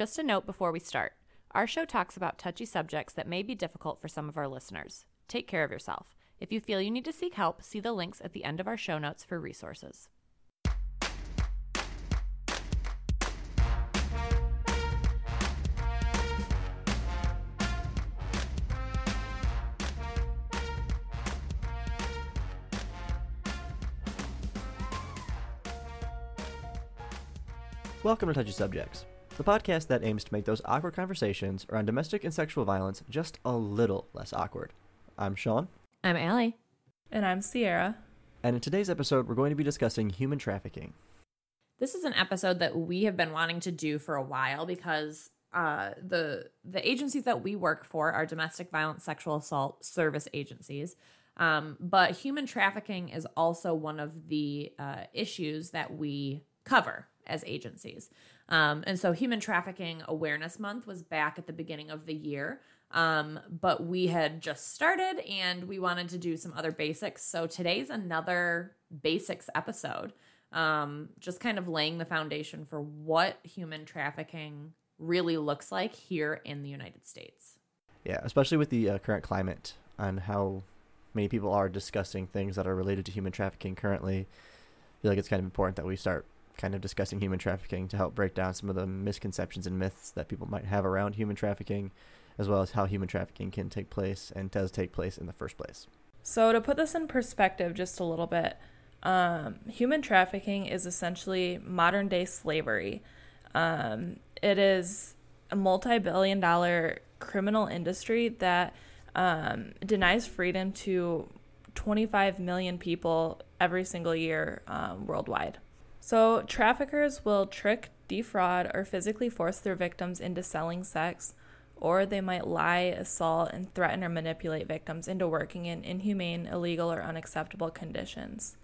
Just a note before we start our show talks about touchy subjects that may be difficult for some of our listeners. Take care of yourself. If you feel you need to seek help, see the links at the end of our show notes for resources. Welcome to Touchy Subjects, the podcast that aims to make those awkward conversations around domestic and sexual violence just a little less awkward. I'm Sean, I'm Allie. And I'm Sierra. and in today's episode, we're going to be discussing human trafficking. This is an episode that we have been wanting to do for a while because uh, the the agencies that we work for are domestic violence, sexual assault service agencies. Um, but human trafficking is also one of the uh, issues that we cover as agencies. Um, and so, Human Trafficking Awareness Month was back at the beginning of the year. Um, but we had just started and we wanted to do some other basics. So, today's another basics episode um, just kind of laying the foundation for what human trafficking really looks like here in the United States. Yeah, especially with the uh, current climate and how many people are discussing things that are related to human trafficking currently. I feel like it's kind of important that we start kind of discussing human trafficking to help break down some of the misconceptions and myths that people might have around human trafficking, as well as how human trafficking can take place and does take place in the first place. So, to put this in perspective just a little bit, um, human trafficking is essentially modern day slavery. Um, it is a multi billion dollar criminal industry that um, denies freedom to 25 million people every single year um, worldwide. So, traffickers will trick, defraud, or physically force their victims into selling sex, or they might lie, assault, and threaten or manipulate victims into working in inhumane, illegal, or unacceptable conditions.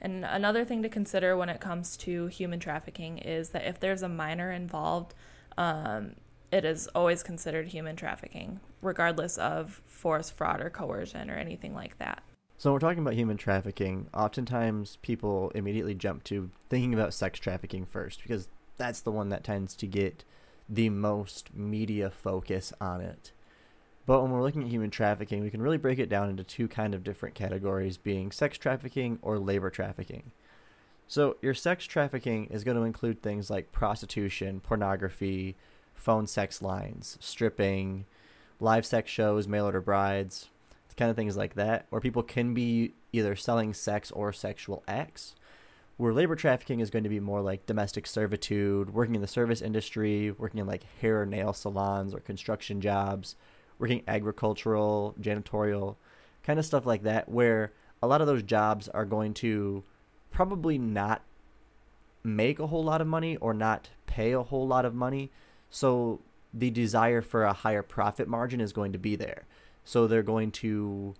And another thing to consider when it comes to human trafficking is that if there's a minor involved, um, it is always considered human trafficking, regardless of force, fraud, or coercion, or anything like that. So when we're talking about human trafficking, oftentimes people immediately jump to thinking about sex trafficking first because that's the one that tends to get the most media focus on it. But when we're looking at human trafficking, we can really break it down into two kind of different categories being sex trafficking or labor trafficking. So your sex trafficking is going to include things like prostitution, pornography, phone sex lines, stripping, live sex shows, mail order brides, kind of things like that, where people can be either selling sex or sexual acts. Where labor trafficking is going to be more like domestic servitude, working in the service industry, working in like hair or nail salons or construction jobs, working agricultural, janitorial, kind of stuff like that, where a lot of those jobs are going to probably not make a whole lot of money or not pay a whole lot of money. So the desire for a higher profit margin is going to be there. So they're going to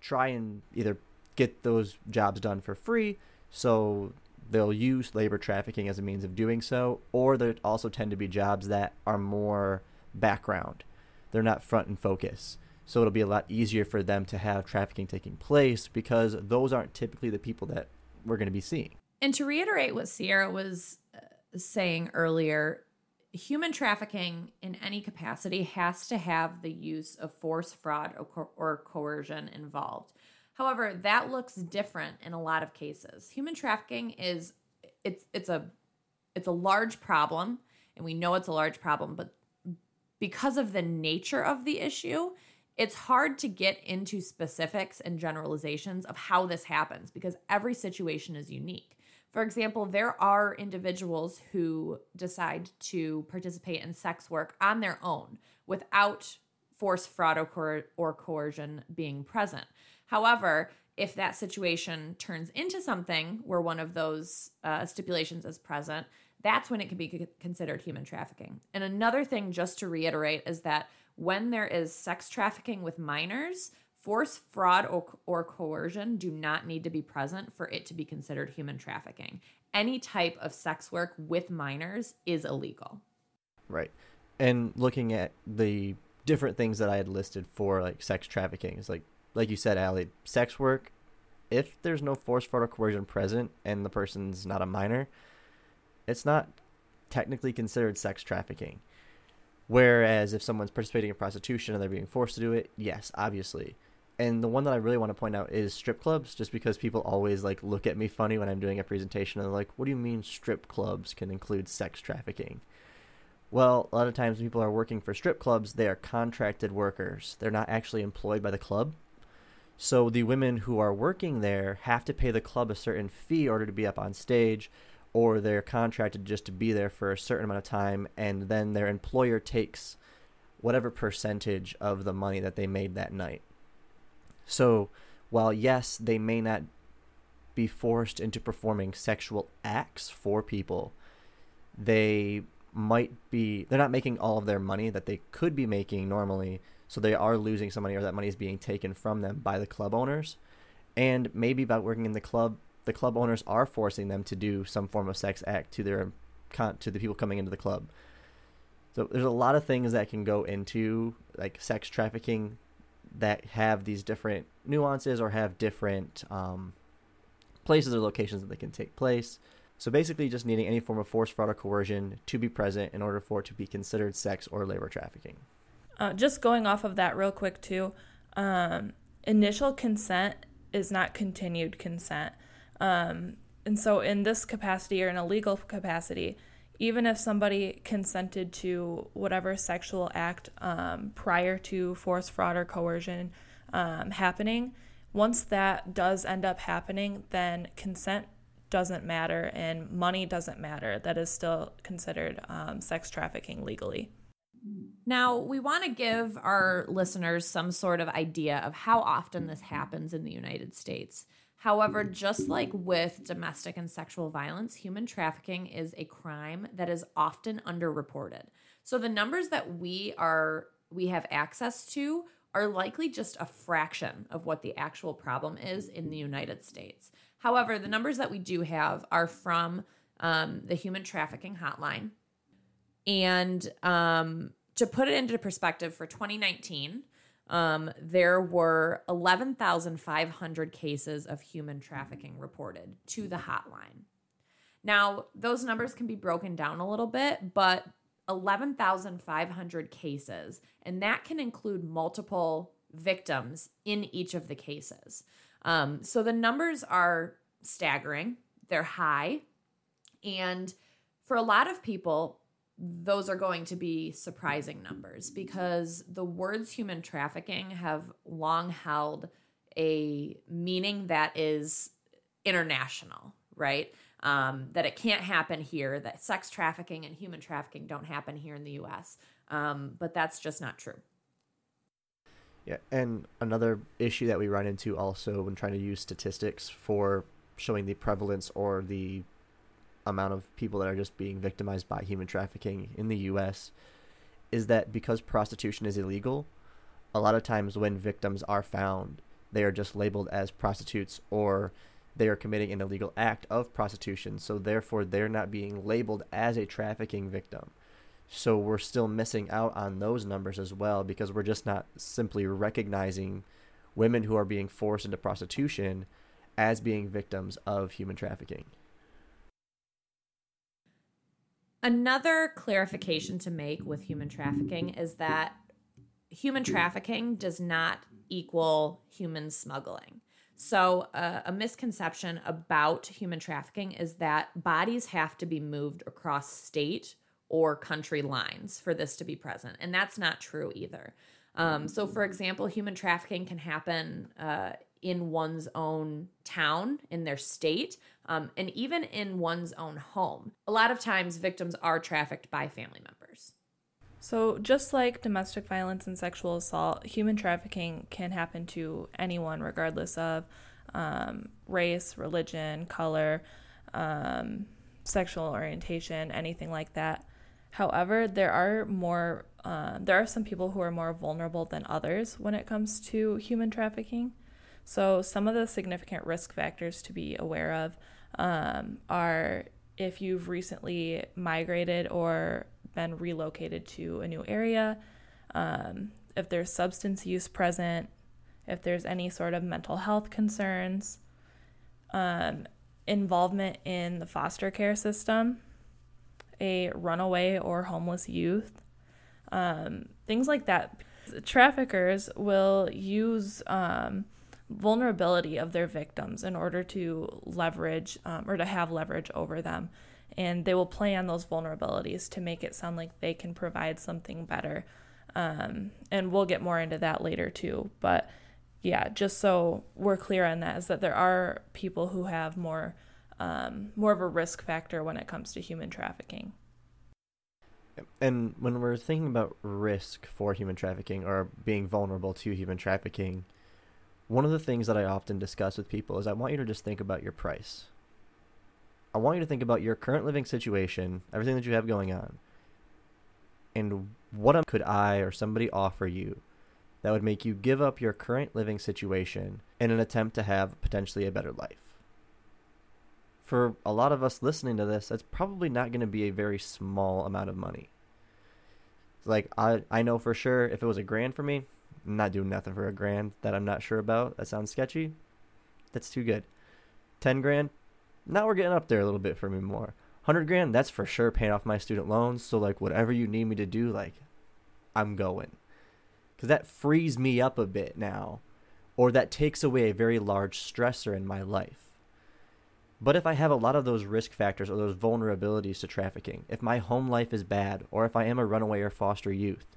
try and either get those jobs done for free. So they'll use labor trafficking as a means of doing so, or there also tend to be jobs that are more background. They're not front and focus. So it'll be a lot easier for them to have trafficking taking place because those aren't typically the people that we're going to be seeing. And to reiterate what Sierra was uh, saying earlier, human trafficking in any capacity has to have the use of force, fraud, or, co- or coercion involved. However, that looks different in a lot of cases. Human trafficking is it's it's a it's a large problem, and we know it's a large problem, but because of the nature of the issue, it's hard to get into specifics and generalizations of how this happens because every situation is unique. For example, there are individuals who decide to participate in sex work on their own without force, fraud, or, coer- or coercion being present. However, if that situation turns into something where one of those uh, stipulations is present, that's when it can be considered human trafficking. And another thing, just to reiterate, is that when there is sex trafficking with minors, force, fraud, or, or coercion do not need to be present for it to be considered human trafficking. Any type of sex work with minors is illegal. Right. And looking at the different things that I had listed for like sex trafficking is like like you said, Allie, sex work, if there's no force, fraud, or coercion present and the person's not a minor, it's not technically considered sex trafficking. Whereas if someone's participating in prostitution and they're being forced to do it, yes, obviously. And the one that I really want to point out is strip clubs, just because people always like look at me funny when I'm doing a presentation and they're like, "What do you mean strip clubs can include sex trafficking?" Well, a lot of times people are working for strip clubs, they are contracted workers. They're not actually employed by the club. So the women who are working there have to pay the club a certain fee in order to be up on stage, or they're contracted just to be there for a certain amount of time, and then their employer takes whatever percentage of the money that they made that night. So, while yes, they may not be forced into performing sexual acts for people, they might be they're not making all of their money that they could be making normally so they are losing some money or that money is being taken from them by the club owners. And maybe by working in the club the club owners are forcing them to do some form of sex act to their to the people coming into the club. So there's a lot of things that can go into like sex trafficking that have these different nuances or have different um, places or locations that they can take place so basically, just needing any form of force, fraud, or coercion to be present in order for it to be considered sex or labor trafficking. Uh, just going off of that real quick, too, um, initial consent is not continued consent. Um, and so, in this capacity or in a legal capacity, even if somebody consented to whatever sexual act um, prior to force, fraud, or coercion um, happening, once that does end up happening, then consent doesn't matter and money doesn't matter. That is still considered um, sex trafficking legally. Now, we want to give our listeners some sort of idea of how often this happens in the United States. However, just like with domestic and sexual violence, human trafficking is a crime that is often underreported. So the numbers that we are we have access to are likely just a fraction of what the actual problem is in the United States. However, the numbers that we do have are from um, the human trafficking hotline. And um, to put it into perspective, for 2019, um, there were 11,500 cases of human trafficking reported to the hotline. Now, those numbers can be broken down a little bit, but 11,500 cases, and that can include multiple victims in each of the cases. Um, so the numbers are staggering, they're high. And for a lot of people, those are going to be surprising numbers because the words human trafficking have long held a meaning that is international, right? Um, that it can't happen here, that sex trafficking and human trafficking don't happen here in the US. Um, but that's just not true. Yeah, and another issue that we run into also when trying to use statistics for showing the prevalence or the amount of people that are just being victimized by human trafficking in the US is that because prostitution is illegal, a lot of times when victims are found, they are just labeled as prostitutes or they are committing an illegal act of prostitution. So therefore, they're not being labeled as a trafficking victim. So we're still missing out on those numbers as well because we're just not simply recognizing women who are being forced into prostitution as being victims of human trafficking. Another clarification to make with human trafficking is that human trafficking does not equal human smuggling. So, uh, a misconception about human trafficking is that bodies have to be moved across state or country lines for this to be present. And that's not true either. Um, so, for example, human trafficking can happen uh, in one's own town, in their state, um, and even in one's own home. A lot of times, victims are trafficked by family members. So, just like domestic violence and sexual assault, human trafficking can happen to anyone, regardless of um, race, religion, color, um, sexual orientation, anything like that. However, there are more uh, there are some people who are more vulnerable than others when it comes to human trafficking. So, some of the significant risk factors to be aware of um, are if you've recently migrated or been relocated to a new area, um, if there's substance use present, if there's any sort of mental health concerns, um, involvement in the foster care system, a runaway or homeless youth, um, things like that. Traffickers will use um, vulnerability of their victims in order to leverage um, or to have leverage over them. And they will play on those vulnerabilities to make it sound like they can provide something better. Um, and we'll get more into that later too. But yeah, just so we're clear on that, is that there are people who have more um, more of a risk factor when it comes to human trafficking. And when we're thinking about risk for human trafficking or being vulnerable to human trafficking, one of the things that I often discuss with people is I want you to just think about your price. I want you to think about your current living situation, everything that you have going on, and what could I or somebody offer you that would make you give up your current living situation in an attempt to have potentially a better life. For a lot of us listening to this, that's probably not going to be a very small amount of money. Like I I know for sure if it was a grand for me, I'm not doing nothing for a grand that I'm not sure about. That sounds sketchy. That's too good. 10 grand, now we're getting up there a little bit for me more. 100 grand, that's for sure paying off my student loans. So like whatever you need me to do, like I'm going because that frees me up a bit now, or that takes away a very large stressor in my life. But if I have a lot of those risk factors or those vulnerabilities to trafficking, if my home life is bad, or if I am a runaway or foster youth,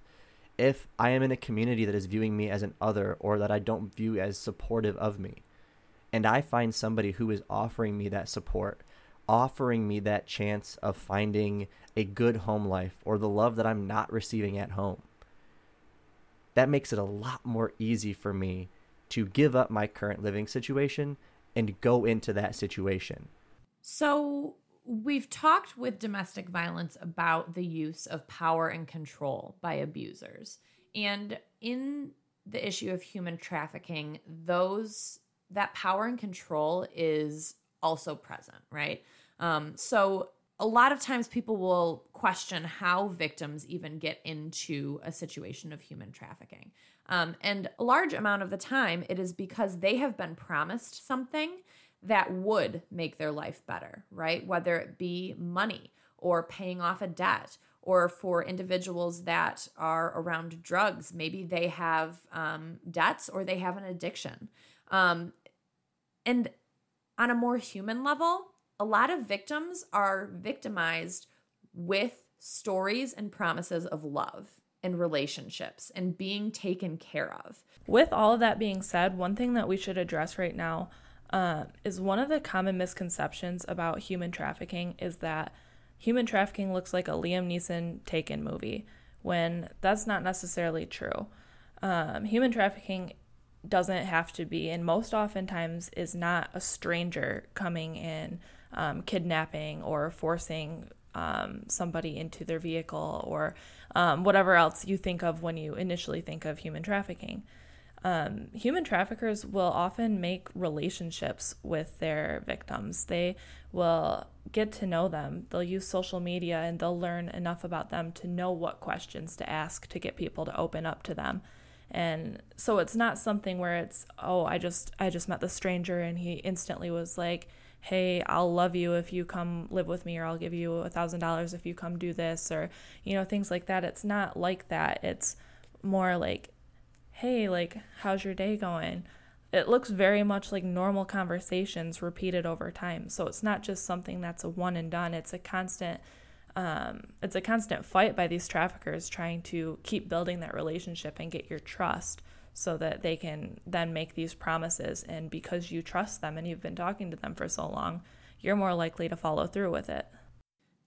if I am in a community that is viewing me as an other or that I don't view as supportive of me, and I find somebody who is offering me that support, offering me that chance of finding a good home life or the love that I'm not receiving at home, that makes it a lot more easy for me to give up my current living situation and go into that situation. So, we've talked with domestic violence about the use of power and control by abusers. And in the issue of human trafficking, those that power and control is also present, right? Um, so a lot of times people will question how victims even get into a situation of human trafficking. Um, and a large amount of the time, it is because they have been promised something that would make their life better, right? Whether it be money or paying off a debt, or for individuals that are around drugs, maybe they have um, debts or they have an addiction. Um, and on a more human level, a lot of victims are victimized with stories and promises of love and relationships and being taken care of. With all of that being said, one thing that we should address right now uh, is one of the common misconceptions about human trafficking is that human trafficking looks like a Liam Neeson Taken movie, when that's not necessarily true. Um, human trafficking doesn't have to be, and most oftentimes is not a stranger coming in um, kidnapping or forcing um, somebody into their vehicle or um, whatever else you think of when you initially think of human trafficking. Um, human traffickers will often make relationships with their victims. They will get to know them. They'll use social media and they'll learn enough about them to know what questions to ask to get people to open up to them. And so it's not something where it's, oh, I just I just met the stranger and he instantly was like, hey, I'll love you if you come live with me, or I'll give you a thousand dollars if you come do this, or, you know, things like that. It's not like that. It's more like, hey, like, how's your day going? It looks very much like normal conversations repeated over time. So it's not just something that's a one and done, it's a constant. Um, it's a constant fight by these traffickers trying to keep building that relationship and get your trust so that they can then make these promises. And because you trust them and you've been talking to them for so long, you're more likely to follow through with it.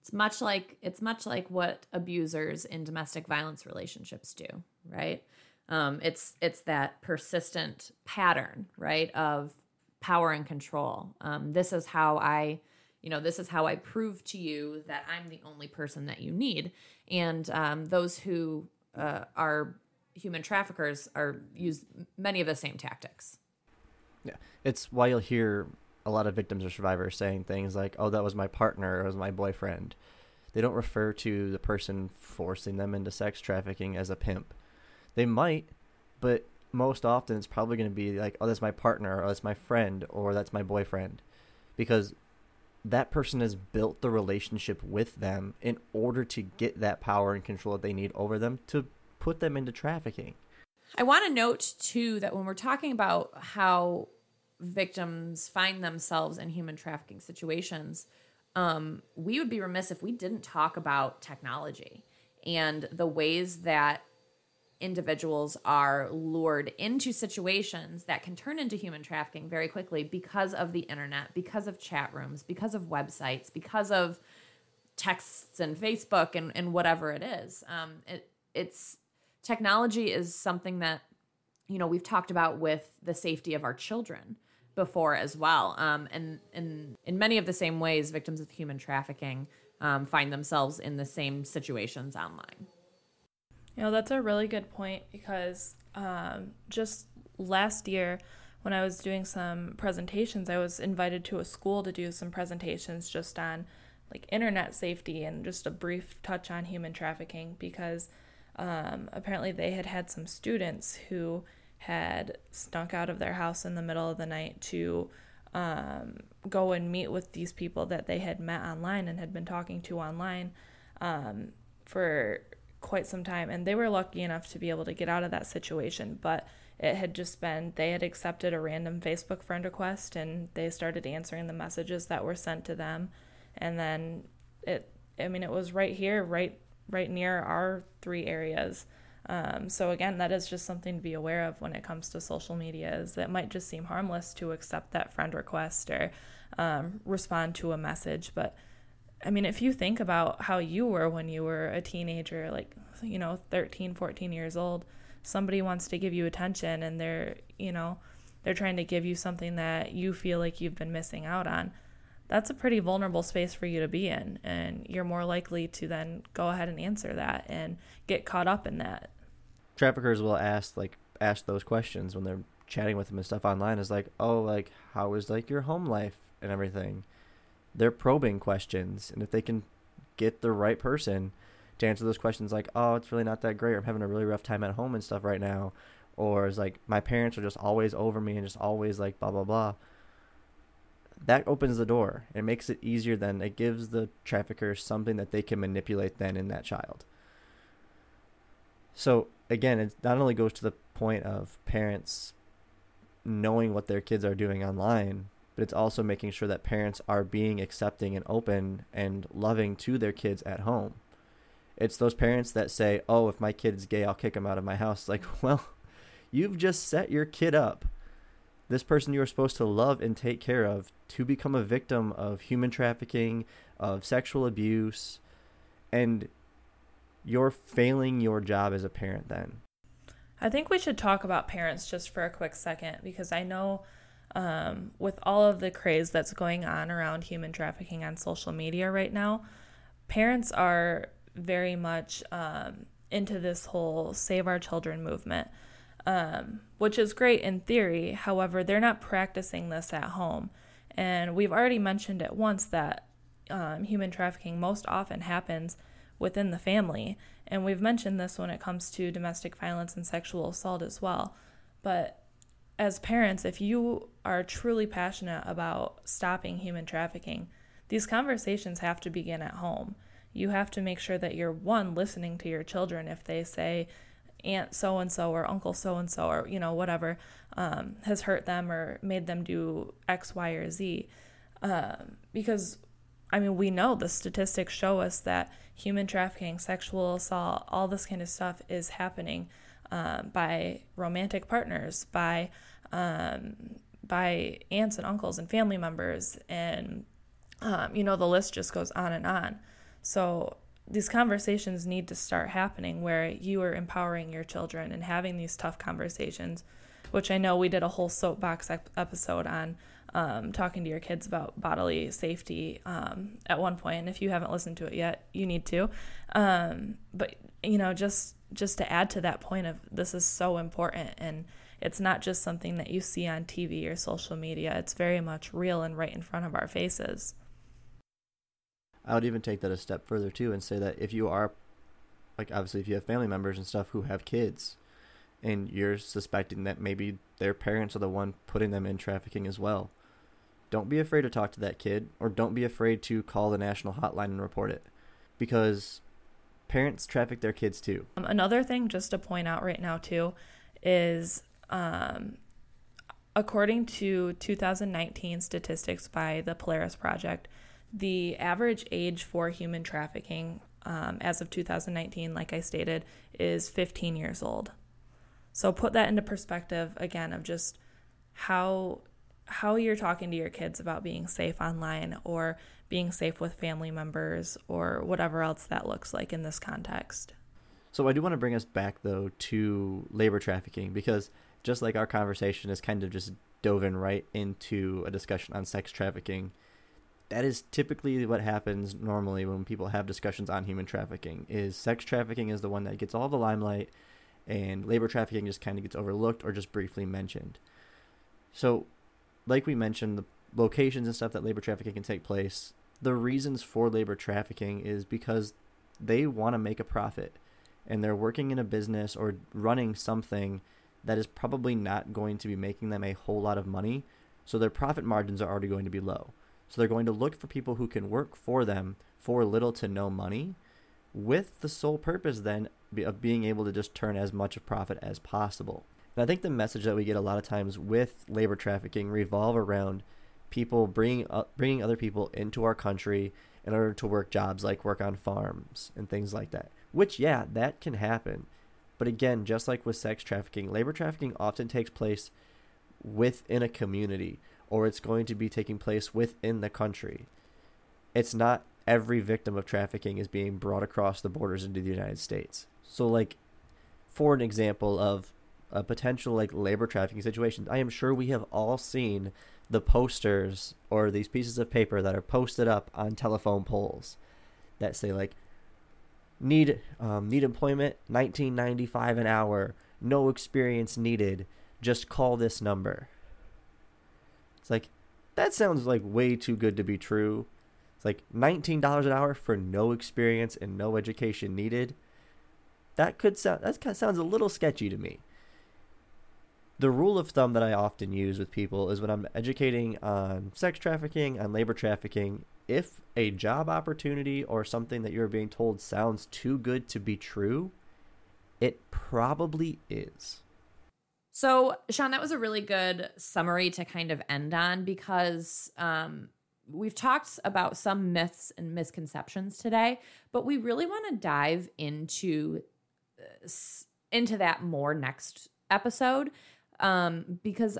It's much like it's much like what abusers in domestic violence relationships do, right? Um, it's it's that persistent pattern, right, of power and control. Um, this is how I, you know, this is how I prove to you that I'm the only person that you need. And um, those who uh, are human traffickers are use many of the same tactics. Yeah, it's why you'll hear a lot of victims or survivors saying things like, "Oh, that was my partner, or was my boyfriend." They don't refer to the person forcing them into sex trafficking as a pimp. They might, but most often it's probably going to be like, "Oh, that's my partner, or that's my friend, or that's my boyfriend," because that person has built the relationship with them in order to get that power and control that they need over them to put them into trafficking. I want to note too that when we're talking about how victims find themselves in human trafficking situations, um, we would be remiss if we didn't talk about technology and the ways that individuals are lured into situations that can turn into human trafficking very quickly because of the internet, because of chat rooms, because of websites, because of texts and Facebook and, and whatever it is. Um, it, it's technology is something that, you know, we've talked about with the safety of our children before as well. Um, and, and in many of the same ways, victims of human trafficking um, find themselves in the same situations online. You know, that's a really good point because um, just last year, when I was doing some presentations, I was invited to a school to do some presentations just on like internet safety and just a brief touch on human trafficking because um, apparently they had had some students who had snuck out of their house in the middle of the night to um, go and meet with these people that they had met online and had been talking to online um, for quite some time. And they were lucky enough to be able to get out of that situation. But it had just been, they had accepted a random Facebook friend request and they started answering the messages that were sent to them. And then it, I mean, it was right here, right, right near our three areas. Um, so again, that is just something to be aware of when it comes to social media. Is that might just seem harmless to accept that friend request or um, respond to a message, but I mean, if you think about how you were when you were a teenager, like you know, 13, 14 years old, somebody wants to give you attention, and they're you know, they're trying to give you something that you feel like you've been missing out on that's a pretty vulnerable space for you to be in. And you're more likely to then go ahead and answer that and get caught up in that. Traffickers will ask like ask those questions when they're chatting with them and stuff online is like oh like how is like your home life and everything they're probing questions and if they can get the right person to answer those questions like oh it's really not that great. I'm having a really rough time at home and stuff right now or it's like my parents are just always over me and just always like blah blah blah that opens the door. It makes it easier then. It gives the traffickers something that they can manipulate then in that child. So again, it not only goes to the point of parents knowing what their kids are doing online, but it's also making sure that parents are being accepting and open and loving to their kids at home. It's those parents that say, "Oh, if my kid's gay, I'll kick him out of my house." Like, well, you've just set your kid up. This person you are supposed to love and take care of to become a victim of human trafficking, of sexual abuse, and you're failing your job as a parent then. I think we should talk about parents just for a quick second because I know um, with all of the craze that's going on around human trafficking on social media right now, parents are very much um, into this whole save our children movement, um, which is great in theory. However, they're not practicing this at home. And we've already mentioned it once that um, human trafficking most often happens within the family. And we've mentioned this when it comes to domestic violence and sexual assault as well. But as parents, if you are truly passionate about stopping human trafficking, these conversations have to begin at home. You have to make sure that you're one listening to your children if they say aunt so and so or uncle so and so or you know whatever um, has hurt them or made them do X, Y, or Z. Um, because I mean, we know the statistics show us that human trafficking, sexual assault, all this kind of stuff is happening um, by romantic partners, by um, by aunts and uncles and family members, and um, you know the list just goes on and on. So these conversations need to start happening where you are empowering your children and having these tough conversations, which I know we did a whole soapbox episode on um, talking to your kids about bodily safety um, at one point. And if you haven't listened to it yet, you need to. Um, but you know, just just to add to that point of this is so important, and it's not just something that you see on TV or social media. It's very much real and right in front of our faces. I would even take that a step further too, and say that if you are, like, obviously, if you have family members and stuff who have kids, and you're suspecting that maybe their parents are the one putting them in trafficking as well don't be afraid to talk to that kid or don't be afraid to call the national hotline and report it because parents traffic their kids too. Um, another thing just to point out right now too is um, according to 2019 statistics by the Polaris Project, the average age for human trafficking um, as of 2019, like I stated, is 15 years old. So put that into perspective again of just how how you're talking to your kids about being safe online or being safe with family members or whatever else that looks like in this context. So I do want to bring us back though to labor trafficking because just like our conversation is kind of just dove in right into a discussion on sex trafficking, that is typically what happens normally when people have discussions on human trafficking is sex trafficking is the one that gets all the limelight and labor trafficking just kind of gets overlooked or just briefly mentioned. So like we mentioned the locations and stuff that labor trafficking can take place, the reasons for labor trafficking is because they want to make a profit and they're working in a business or running something that is probably not going to be making them a whole lot of money. So their profit margins are already going to be low. So they're going to look for people who can work for them for little to no money with the sole purpose then of being able to just turn as much of profit as possible. And I think the message that we get a lot of times with labor trafficking revolve around people bringing uh, bringing other people into our country in order to work jobs like work on farms and things like that. Which yeah, that can happen. But again, just like with sex trafficking, labor trafficking often takes place within a community or it's going to be taking place within the country. It's not every victim of trafficking is being brought across the borders into the United States. So like for an example of a potential like labor trafficking situation, I am sure we have all seen the posters or these pieces of paper that are posted up on telephone poles that say like need um, need employment 1995 an hour no experience needed just call this number. It's like that sounds like way too good to be true. It's like $19 an hour for no experience and no education needed? That could sound that sounds a little sketchy to me the rule of thumb that I often use with people is when I'm educating on sex trafficking, on labor trafficking, if a job opportunity or something that you're being told sounds too good to be true, it probably is. So, Sean, that was a really good summary to kind of end on because um, we've talked about some myths and misconceptions today, but we really want to dive into uh, into that more next episode um, because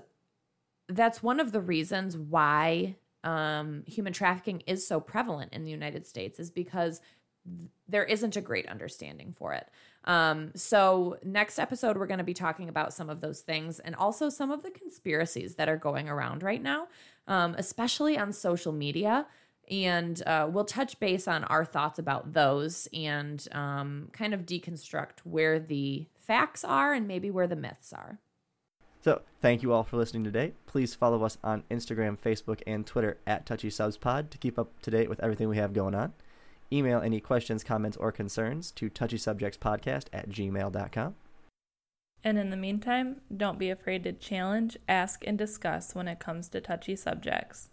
that's one of the reasons why um, human trafficking is so prevalent in the United States is because th- there isn't a great understanding for it. Um, so, next episode, we're going to be talking about some of those things and also some of the conspiracies that are going around right now, um, especially on social media. And uh, we'll touch base on our thoughts about those and um, kind of deconstruct where the facts are and maybe where the myths are. So, thank you all for listening today. Please follow us on Instagram, Facebook, and Twitter at Touchy Subs Pod to keep up to date with everything we have going on. Email any questions, comments, or concerns to touchysubjectspodcast at gmail.com. And in the meantime, don't be afraid to challenge, ask, and discuss when it comes to touchy subjects.